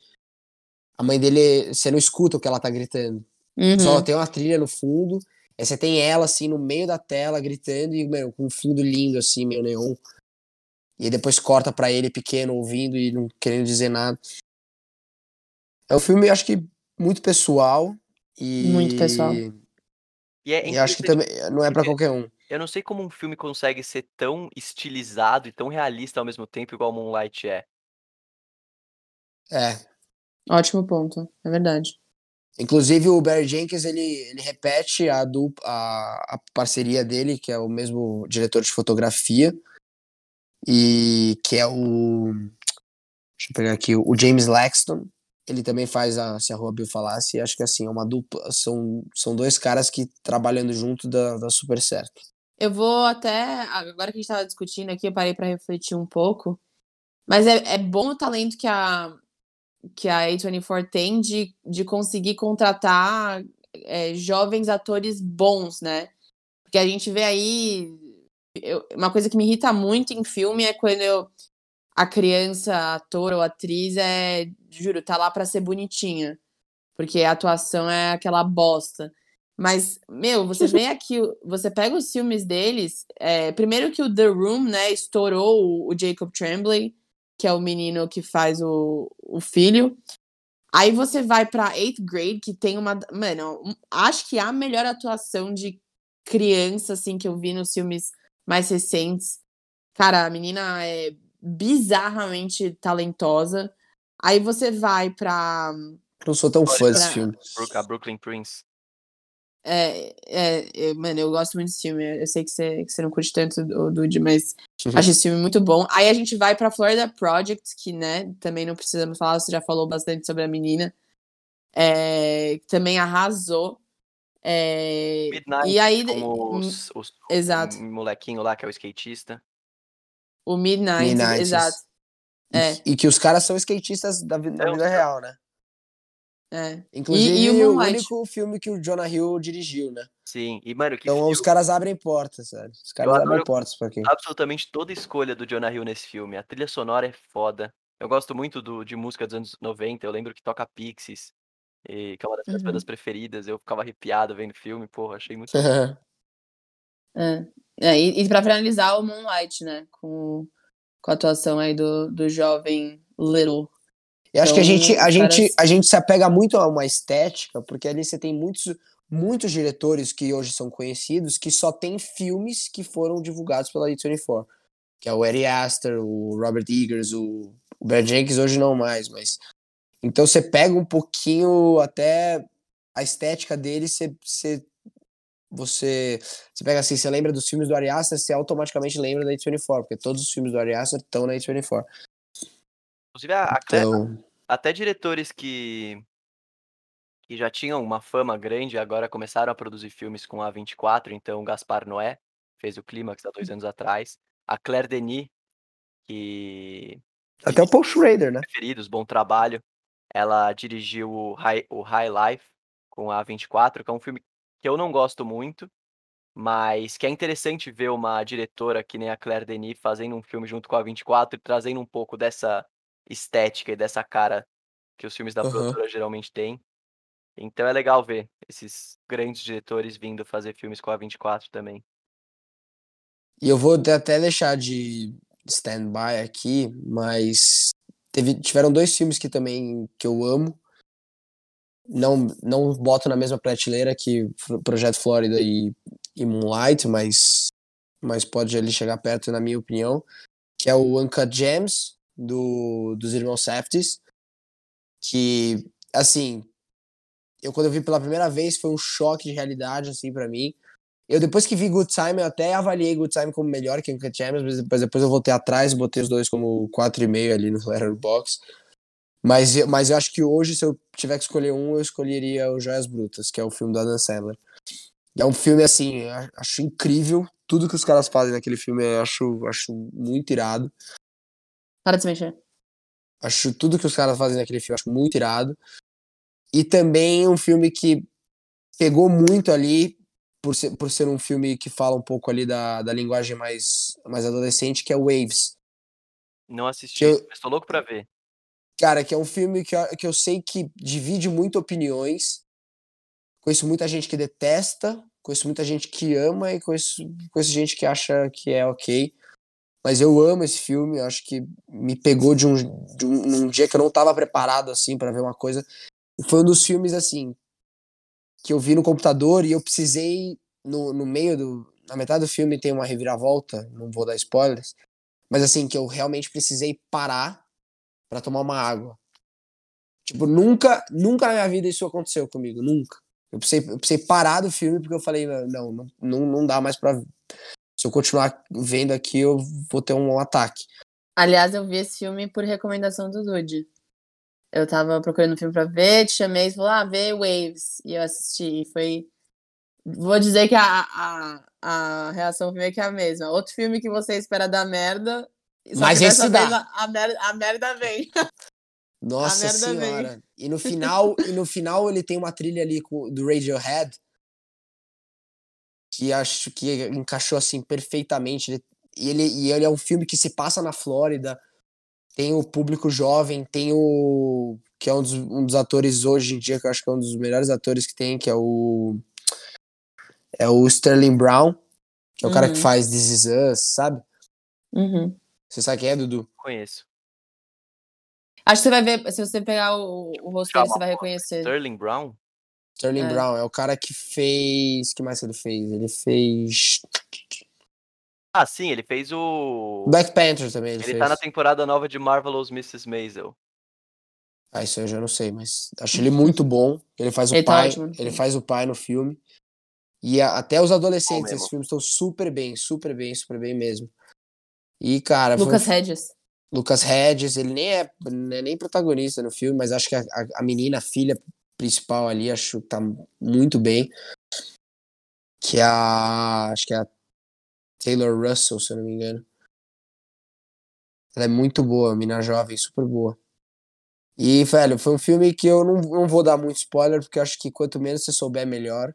A: A mãe dele, você não escuta o que ela tá gritando.
B: Uhum.
A: Só tem uma trilha no fundo. Aí você tem ela, assim, no meio da tela, gritando, e, meu, com um fundo lindo, assim, meio neon. E aí depois corta pra ele pequeno, ouvindo e não querendo dizer nada. É um filme, acho que, muito pessoal. E...
B: Muito pessoal.
C: E é
A: E acho que também não é pra
C: porque
A: qualquer um.
C: Eu não sei como um filme consegue ser tão estilizado e tão realista ao mesmo tempo, igual Moonlight é.
A: É.
B: Ótimo ponto, é verdade.
A: Inclusive, o Barry Jenkins, ele, ele repete a, dupla, a, a parceria dele, que é o mesmo diretor de fotografia, e que é o... Deixa eu pegar aqui, o James Laxton. Ele também faz a Se a Rua Bill Falasse, acho que assim, é uma dupla, são, são dois caras que trabalhando junto dá, super certo.
B: Eu vou até. Agora que a gente tava discutindo aqui, eu parei pra refletir um pouco. Mas é, é bom o talento que a, que a A24 tem de, de conseguir contratar é, jovens atores bons, né? Porque a gente vê aí. eu- uma coisa que me irrita muito em filme é quando eu, a criança, ator ou atriz, é. Juro, tá lá pra ser bonitinha. Porque a atuação é aquela bosta. Mas, meu, você vê aqui, você pega os filmes deles. é, primeiro que o The Room, né, estourou o, o Jacob Tremblay, que é o menino que faz o, o filho. Aí você vai pra Eighth Grade, que tem uma. Mano, acho que a melhor atuação de criança, assim, que eu vi nos filmes mais recentes. Cara, a menina é bizarramente talentosa. Aí você vai pra.
A: Não sou tão fã desse
B: Pra-
A: filme.
C: A Brooklyn Prince.
B: É, é, é, mano, eu gosto muito desse filme. Eu sei que você, que você não curte tanto o Dude, mas acho esse filme muito bom. Aí a gente vai pra Florida Project, que, né, também não precisamos falar, você já falou bastante sobre a menina. É, também arrasou. É,
C: Midnight,
B: e aí.
C: Como os, os-
B: exato.
C: o molequinho lá, que é o skatista.
B: O Midnight,
A: Midnights.
B: exato.
A: E-
B: É.
A: E, que os caras são skatistas da, da
C: É,
A: vida
C: os-
A: real, né?
B: É.
A: Inclusive,
B: E- e o
A: o, único filme que o Jonah Hill dirigiu, né?
C: Sim, e mano, que
A: Então
C: filme,
A: os caras abrem portas, sério. Os caras
C: Eu
A: abrem portas pra quem.
C: absolutamente toda escolha do Jonah Hill nesse filme. A trilha sonora é foda. Eu gosto muito do, de música dos anos 90, eu lembro que toca Pixies, e, que é uma das minhas
B: Uhum.
C: bandas preferidas. Eu ficava arrepiado vendo o filme, porra, achei muito.
B: É. É, e, e pra finalizar, o Moonlight, né? Com, com a atuação aí do, do jovem Little.
A: Eu acho que a gente, a, gente,
B: caras-
A: a gente se apega muito a uma estética, porque ali você tem muitos, muitos diretores que hoje são conhecidos que só tem filmes que foram divulgados pela A24. Que é o Eddie Astor, o Robert Eggers, o, o Barry Jenkins hoje não mais, mas... Então você pega um pouquinho até a estética dele, você, você, você, você pega assim, você lembra dos filmes do Ari Aster, você automaticamente lembra da A24, porque todos os filmes do Ari Aster estão na A24.
C: Inclusive, a,
A: Então,
C: até diretores que, que já tinham uma fama grande agora começaram a produzir filmes com a 24. Então, Gaspar Noé fez o Clímax há dois anos atrás. A Claire Denis, que
A: até o Paul Schrader, né?
C: preferidos, bom trabalho. Ela dirigiu o High, o High Life com a 24, que é um filme que eu não gosto muito, mas que é interessante ver uma diretora que nem a Claire Denis fazendo um filme junto com a 24 e trazendo um pouco dessa estética e dessa cara que os filmes da
A: Aham.
C: produtora geralmente têm. Então é legal ver esses grandes diretores vindo fazer filmes com a 24 também.
A: E eu vou até deixar de stand-by aqui, mas teve, tiveram dois filmes que também que eu amo. Não, não boto na mesma prateleira que Projeto Flórida e, e Moonlight, mas, mas pode ali chegar perto, na minha opinião, que é o Uncut Gems, do, dos irmãos Safdies, que, assim, eu quando eu vi pela primeira vez foi um choque de realidade, assim, para mim. Eu depois que vi Good Time, eu até avaliei Good Time como melhor que Uncut Gems, mas depois, depois eu voltei atrás e botei os dois como 4,5 ali no Letterboxd. Mas, eu- mas eu acho que hoje, se eu tiver que escolher um, eu escolheria o Joias Brutas, que é o filme do Adam Sandler. É um filme, assim, acho incrível. Tudo que os caras fazem naquele filme eu acho, acho muito irado.
B: Para de se mexer.
A: Acho tudo que os caras fazem naquele filme, acho muito irado. E também um filme que pegou muito ali, por ser, por ser um filme que fala um pouco ali da, da linguagem mais, mais adolescente, que é Waves.
C: Não assisti,
A: eu-
C: mas tô louco pra ver.
A: Cara, que é um filme que eu, que eu sei que divide muito opiniões. Conheço muita gente que detesta, conheço muita gente que ama e conheço, conheço gente que acha que é ok. Mas eu amo esse filme, eu acho que me pegou de um, de um num dia que eu não tava preparado assim para ver uma coisa. E Foi um dos filmes assim que eu vi no computador e eu precisei no, no meio do na metade do filme tem uma reviravolta, não vou dar spoilers, mas assim que eu realmente precisei parar para tomar uma água. Tipo, nunca, nunca na minha vida isso aconteceu comigo, nunca. Eu precisei, eu precisei parar do filme porque eu falei, não, não, não, não dá mais pra. Se eu continuar vendo aqui, eu vou ter um ataque.
B: Aliás, eu vi esse filme por recomendação do Dude. Eu tava procurando um filme pra ver, te chamei e falou, ah, vê Waves. E eu assisti. E foi. Vou dizer que a, a, a reação meio que a mesma. Outro filme que você espera dar merda. Só
A: Mas esse dá.
B: A, a, merda, vem.
A: Nossa
B: merda vem.
A: senhora. E no final, e no final ele tem uma trilha ali com, do Radiohead que acho que encaixou assim perfeitamente. Ele- E ele, e ele é um filme que se passa na Flórida. Tem o público jovem, tem o que é um dos, um dos atores hoje em dia que eu acho que é um dos melhores atores que tem, que é o é o Sterling Brown, que é o cara que
B: Uhum.
A: faz This Is Us, sabe?
B: Uhum.
A: Você sabe quem é, Dudu?
C: Conheço.
B: Acho que você vai ver, se você pegar o, o rosto dele, você vai reconhecer.
C: Sterling Brown?
A: Sterling
B: É.
A: Brown é o cara que fez. O que mais que ele fez? Ele fez.
C: Ah, sim, ele fez o.
A: Black Panther também. Ele,
C: Ele
A: fez.
C: tá na temporada nova de Marvelous Mrs. Maisel.
A: Ah, isso eu já não sei, mas acho ele muito bom. Ele faz o
B: Ele tá
A: pai.
B: no
A: ele
B: filme.
A: faz o pai no filme. E a- até os adolescentes desses filmes estão super bem, super bem, super bem mesmo. E, cara, foi
B: Lucas
A: fi-
B: Hedges.
A: Lucas Hedges, ele nem é, é nem protagonista no filme, mas acho que a, a- a menina, a filha principal ali, acho que tá muito bem. Que é a. Acho que é a Taylor Russell, se eu não me engano. Ela é muito boa, mina jovem, super boa. E, velho, foi um filme que eu não, não vou dar muito spoiler, porque eu acho que quanto menos você souber, melhor.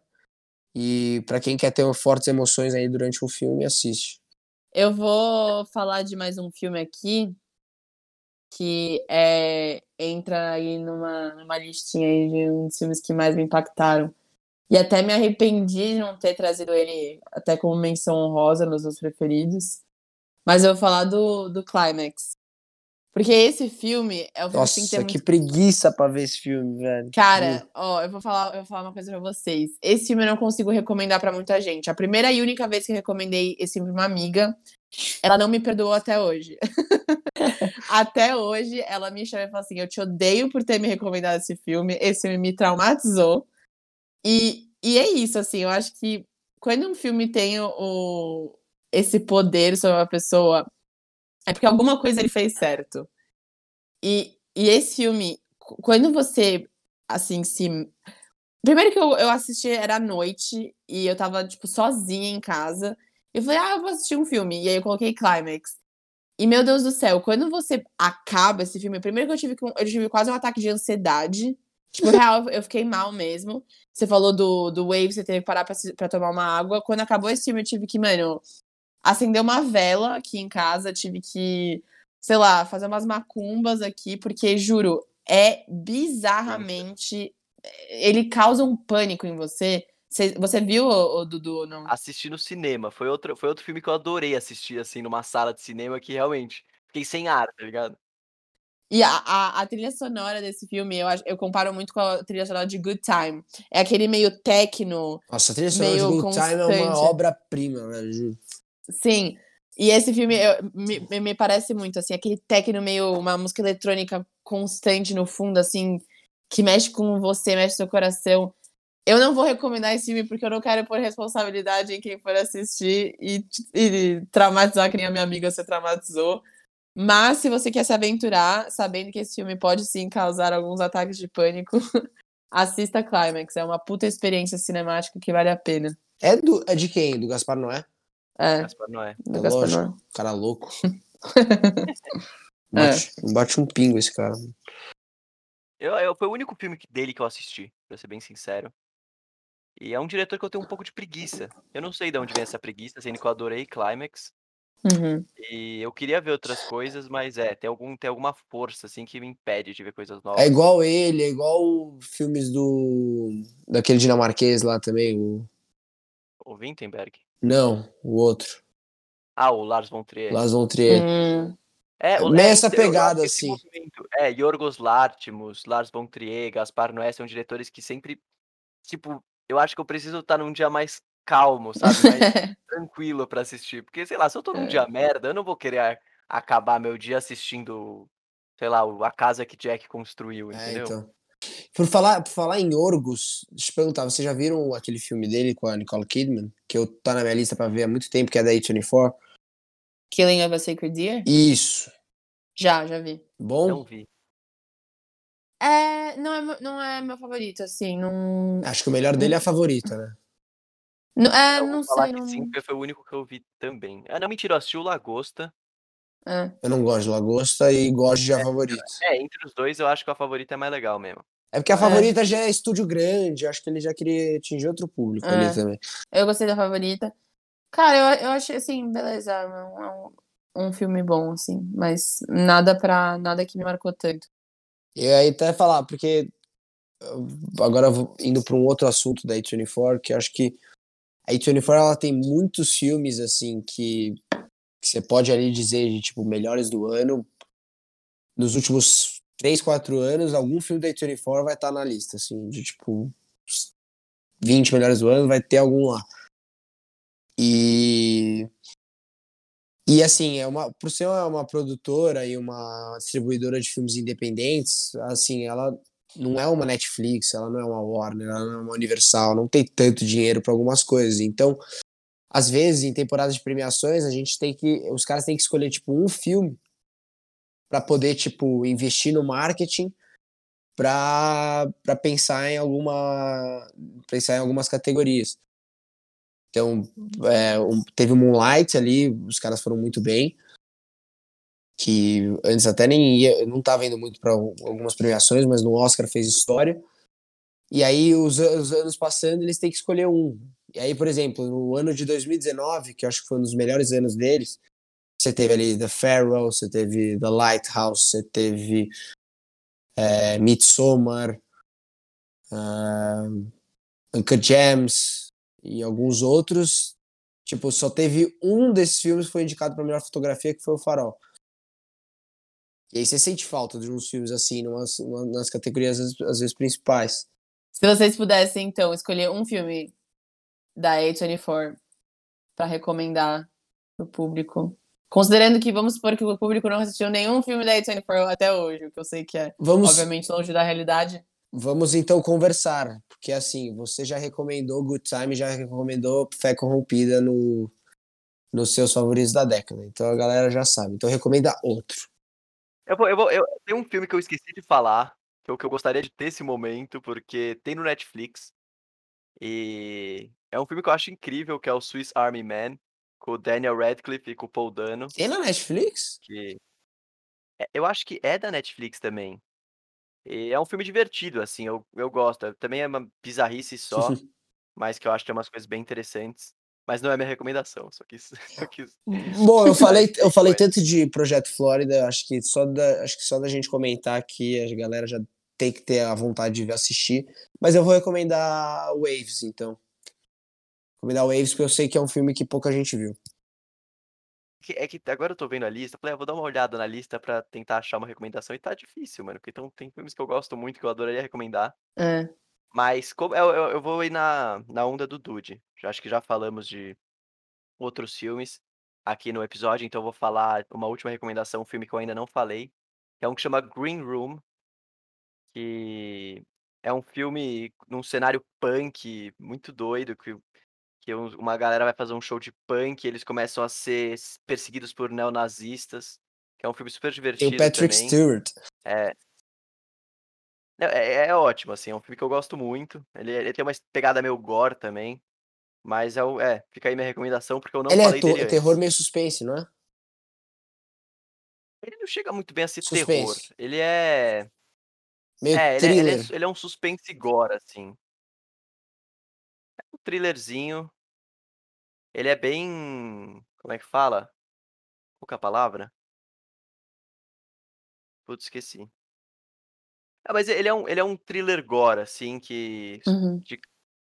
A: E para quem quer ter fortes emoções aí durante o filme, assiste.
B: Eu vou falar de mais um filme aqui que é, entra aí numa, numa listinha aí de um dos filmes que mais me impactaram. E até me arrependi de não ter trazido ele até como menção honrosa nos meus preferidos. Mas eu vou falar do, do Climax. Porque esse filme é o filme
A: Nossa,
B: que tem
A: que
B: muito...
A: preguiça pra ver esse filme, velho.
B: Cara, ó, eu vou falar, eu vou falar uma coisa pra vocês. Esse filme eu não consigo recomendar pra muita gente. A primeira e única vez que eu recomendei esse filme pra uma amiga, ela não me perdoou até hoje. até hoje, ela me chama e fala assim: Eu te odeio por ter me recomendado esse filme. Esse filme me traumatizou. E, e é isso, assim, eu acho que quando um filme tem o esse poder sobre uma pessoa, é porque alguma coisa ele fez certo. E, e esse filme, quando você, assim, se. Primeiro que eu, eu assisti era à noite e eu tava, tipo, sozinha em casa. Eu falei, ah, eu vou assistir um filme. E aí eu coloquei Climax. E, meu Deus do céu, quando você acaba esse filme, primeiro que eu tive, eu tive quase um ataque de ansiedade. Tipo, real, eu fiquei mal mesmo. Você falou do, do Wave, você teve que parar pra, pra tomar uma água. Quando acabou esse filme, eu tive que, mano, acender uma vela aqui em casa, tive que, sei lá, fazer umas macumbas aqui, porque, juro, é bizarramente. Ele causa um pânico em você. Você, você viu, o, o Dudu? Não?
C: Assisti no cinema. Foi outro, foi outro filme que eu adorei assistir, assim, numa sala de cinema que realmente fiquei sem ar, tá ligado?
B: E a, a, a, trilha sonora desse filme, eu, eu comparo muito com a trilha sonora de Good Time. É aquele meio techno.
A: Nossa, a trilha sonora de Good constante. Time é uma obra-prima, velho.
B: Sim. E esse filme eu, me, me parece muito, assim, aquele techno meio, uma música eletrônica constante no fundo, assim, que mexe com você, mexe seu coração. Eu não vou recomendar esse filme porque eu não quero pôr responsabilidade em quem for assistir e, e traumatizar que nem a minha amiga se traumatizou. Mas se você quer se aventurar, sabendo que esse filme pode sim causar alguns ataques de pânico, assista Climax. É uma puta experiência cinemática que vale a pena.
A: É, do, é de quem? Do Gaspar Noé?
B: É.
C: Gaspar Noé.
B: Do
A: É
B: Gaspar
A: lógico,
B: Noé.
A: cara louco. Bate, bate um pingo esse cara.
C: Eu, eu, foi o único filme dele que eu assisti, pra ser bem sincero. E é um diretor que eu tenho um pouco de preguiça. Eu não sei de onde vem essa preguiça, sendo que eu adorei Climax.
B: Uhum.
C: E eu queria ver outras coisas, mas é, tem, algum, tem alguma força, assim, que me impede de ver coisas novas.
A: É igual ele, é igual filmes do. daquele dinamarquês lá também, o.
C: O Wittenberg.
A: Não, o outro.
C: Ah, o Lars von Trier.
A: Lars von Trier.
B: Hum.
C: É, o- é,
A: essa
C: então, eu
A: pegada, assim.
C: movimento- É, Yorgos Lanthimos, Lars von Trier, Gaspar Noé são diretores que sempre, tipo, eu acho que eu preciso estar num dia mais calmo, sabe? Mais tranquilo pra assistir. Porque, sei lá, se eu tô num
B: É.
C: dia merda, eu não vou querer acabar meu dia assistindo, sei lá, a casa que Jack construiu,
A: É,
C: entendeu?
A: então. Por falar, por falar em Orgos, deixa eu te perguntar, vocês já viram aquele filme dele com a Nicole Kidman? Que eu tá na minha lista pra ver há muito tempo, que é da A24?
B: Killing of a Sacred Deer?
A: Isso.
B: Já, já vi.
A: Bom?
C: Não vi.
B: É, não é, meu- não é meu favorito, assim, não...
A: Acho que o melhor dele é a favorita, né?
B: não é,
C: Eu vou
B: não sei, não...
C: sim, porque foi o único que eu vi também. Ah, não, mentira, eu assisti o Lagosta.
B: é.
A: Eu não gosto de Lagosta e gosto de a favorita.
C: É, entre os dois, eu acho que a favorita é mais legal mesmo.
A: É porque a
B: É.
A: favorita já é estúdio grande, acho que ele já queria atingir outro público
B: É.
A: ali também.
B: Eu gostei da favorita. Cara, eu, eu achei, assim, beleza, é um, é um, filme bom, assim, mas nada pra... nada que me marcou tanto.
A: E aí até falar, porque agora indo para um outro assunto da A24, que eu acho que a A24 ela tem muitos filmes assim que, que você pode ali dizer de tipo melhores do ano. Nos últimos 3, 4 anos, algum filme da A24 vai estar na lista, assim, de tipo os 20 melhores do ano, vai ter algum lá. E e assim, é uma, por ser uma produtora e uma distribuidora de filmes independentes, assim, ela não é uma Netflix, ela não é uma Warner, ela não é uma Universal, não tem tanto dinheiro para algumas coisas. Então, às vezes, em temporadas de premiações, a gente tem que, os caras têm que escolher tipo um filme para poder tipo investir no marketing para pensar em alguma pensar em algumas categorias. Então, é, um- teve o Moonlight ali, os caras foram muito bem. que antes até nem ia, não estava indo muito para algumas premiações, mas no Oscar fez história. E aí, os, os, anos passando, eles têm que escolher um. E aí, por exemplo, no ano de 2019, que eu acho que foi um dos melhores anos deles, você teve ali The Farewell, você teve The Lighthouse, você teve é, Midsommar, uh, Uncut Gems e alguns outros. Tipo, só teve um desses filmes que foi indicado para melhor fotografia, que foi o Farol. E aí você sente falta de uns filmes assim, numas, nas categorias às, às vezes principais.
B: Se vocês pudessem, então, escolher um filme da A24 para recomendar pro público, considerando que vamos supor que o público não assistiu nenhum filme da A24 até hoje, o que eu sei que é, vamos... obviamente, longe da realidade.
A: Vamos então conversar, porque assim, você já recomendou Good Time, já recomendou Fé Corrompida no, nos seus favoritos da década, então a galera já sabe. Então recomenda outro.
C: Eu vou, eu vou, eu, tem um filme que eu esqueci de falar, que eu, que eu gostaria de ter esse momento, porque tem no Netflix. E é um filme que eu acho incrível, que é o Swiss Army Man, com o Daniel Radcliffe e com o Paul Dano.
A: Tem na Netflix?
C: Que... É, eu acho que é da Netflix também. E é um filme divertido, assim, eu, eu gosto. Também é uma bizarrice só, mas que eu acho que é umas coisas bem interessantes. Mas não é minha recomendação, só quis. Só quis...
A: Bom, eu falei, eu falei tanto de Projeto Flórida, acho que só da, acho que só da gente comentar aqui, a galera já tem que ter a vontade de assistir. Mas eu vou recomendar Waves, então. Recomendar Waves, porque eu sei que é um filme que pouca gente viu.
C: É que agora eu tô vendo a lista, falei, ah, vou dar uma olhada na lista para tentar achar uma recomendação, e tá difícil, mano, porque então, tem filmes que eu gosto muito, que eu adoraria recomendar.
B: É.
C: Mas como, eu, eu, eu, vou ir na, na onda do Dude. Já, acho que já falamos de outros filmes aqui no episódio, então eu vou falar uma última recomendação, um filme que eu ainda não falei, que é um que chama Green Room, que é um filme num cenário punk muito doido, que, que uma galera vai fazer um show de punk e eles começam a ser perseguidos por neonazistas, que é um filme super divertido
A: Tem o Patrick
C: também.
A: Stewart.
C: É, é, é, é ótimo, assim, é um filme que eu gosto muito. Ele, ele tem uma pegada meio gore também. Mas é, o, é, fica aí minha recomendação, porque eu não
A: ele
C: falei
A: é
C: dele
A: é terror meio suspense, não é?
C: Ele não chega muito bem a ser
A: suspense.
C: terror. Ele é.
A: Meio
C: é. Ele é, ele, é, ele é um suspense gore, assim. É um thrillerzinho. Ele é bem. Como é que fala? Qual que é a palavra? Putz, esqueci. Ah, mas ele é um, ele é um thriller gore, assim, que.
B: Uhum.
C: De,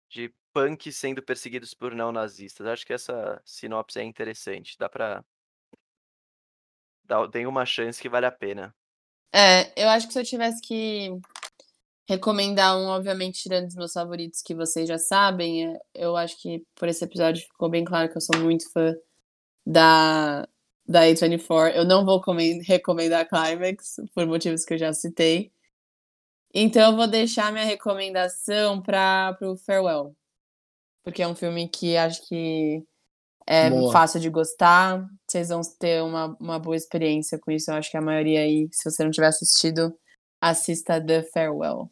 C: de punk sendo perseguidos por neonazistas. Acho que essa sinopse é interessante. Dá pra. Dá, tem uma chance que vale a pena.
B: É, eu acho que se eu tivesse que recomendar um, obviamente, tirando os meus favoritos que vocês já sabem, é, eu acho que por esse episódio ficou bem claro que eu sou muito fã da, da A24. Eu não vou recomendar Climax, por motivos que eu já citei. Então eu vou deixar minha recomendação para o Farewell. Porque é um filme que acho que é boa. fácil de gostar. Vocês vão ter uma, uma boa experiência com isso. Eu acho que a maioria aí, se você não tiver assistido, assista The Farewell.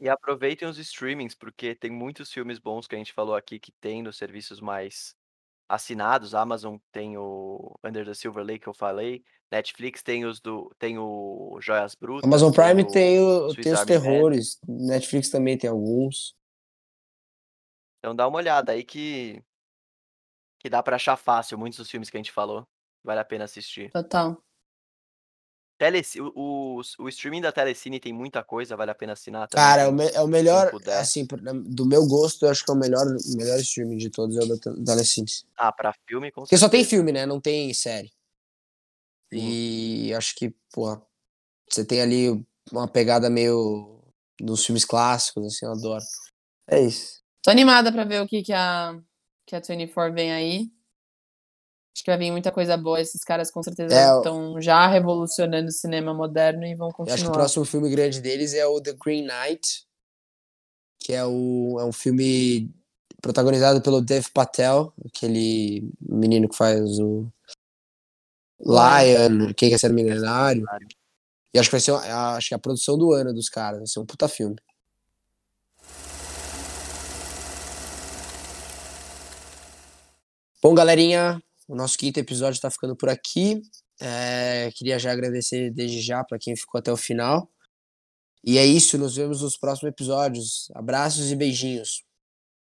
C: E aproveitem os streamings, porque tem muitos filmes bons que a gente falou aqui que tem nos serviços mais assinados. A Amazon tem o Under the Silver Lake que eu falei. Netflix tem os do tem o Joias Brutas.
A: Amazon Prime tem, o, tem os terrores. Netflix também tem alguns.
C: Então dá uma olhada aí que que dá para achar fácil muitos dos filmes que a gente falou. Vale a pena assistir.
B: Total.
C: Teleci o, o, o, streaming da Telecine tem muita coisa, vale a pena assinar também.
A: Cara, é o, me, é o melhor, assim, do meu gosto, eu acho que é o melhor, melhor streaming de todos, é o da Telecine.
C: Ah, pra filme, com
A: Porque só tem filme, né? Não tem série. Sim. E acho que, porra, você tem ali uma pegada meio dos filmes clássicos, assim, eu adoro. É isso.
B: Tô animada pra ver o que, que a, que a 24 vem aí. Acho que vai vir muita coisa boa. Esses caras com certeza é, estão já revolucionando o cinema moderno e vão continuar.
A: Acho que o próximo filme grande deles é o The Green Knight, que é, o, é um filme protagonizado pelo Dev Patel, aquele menino que faz o Lion, Quem Quer Ser Milionário. E acho que vai ser acho que é a produção do ano dos caras, vai ser um puta filme. Bom, galerinha, o nosso quinto episódio está ficando por aqui. É, queria já agradecer desde já para quem ficou até o final. E é isso, nos vemos nos próximos episódios. Abraços e beijinhos.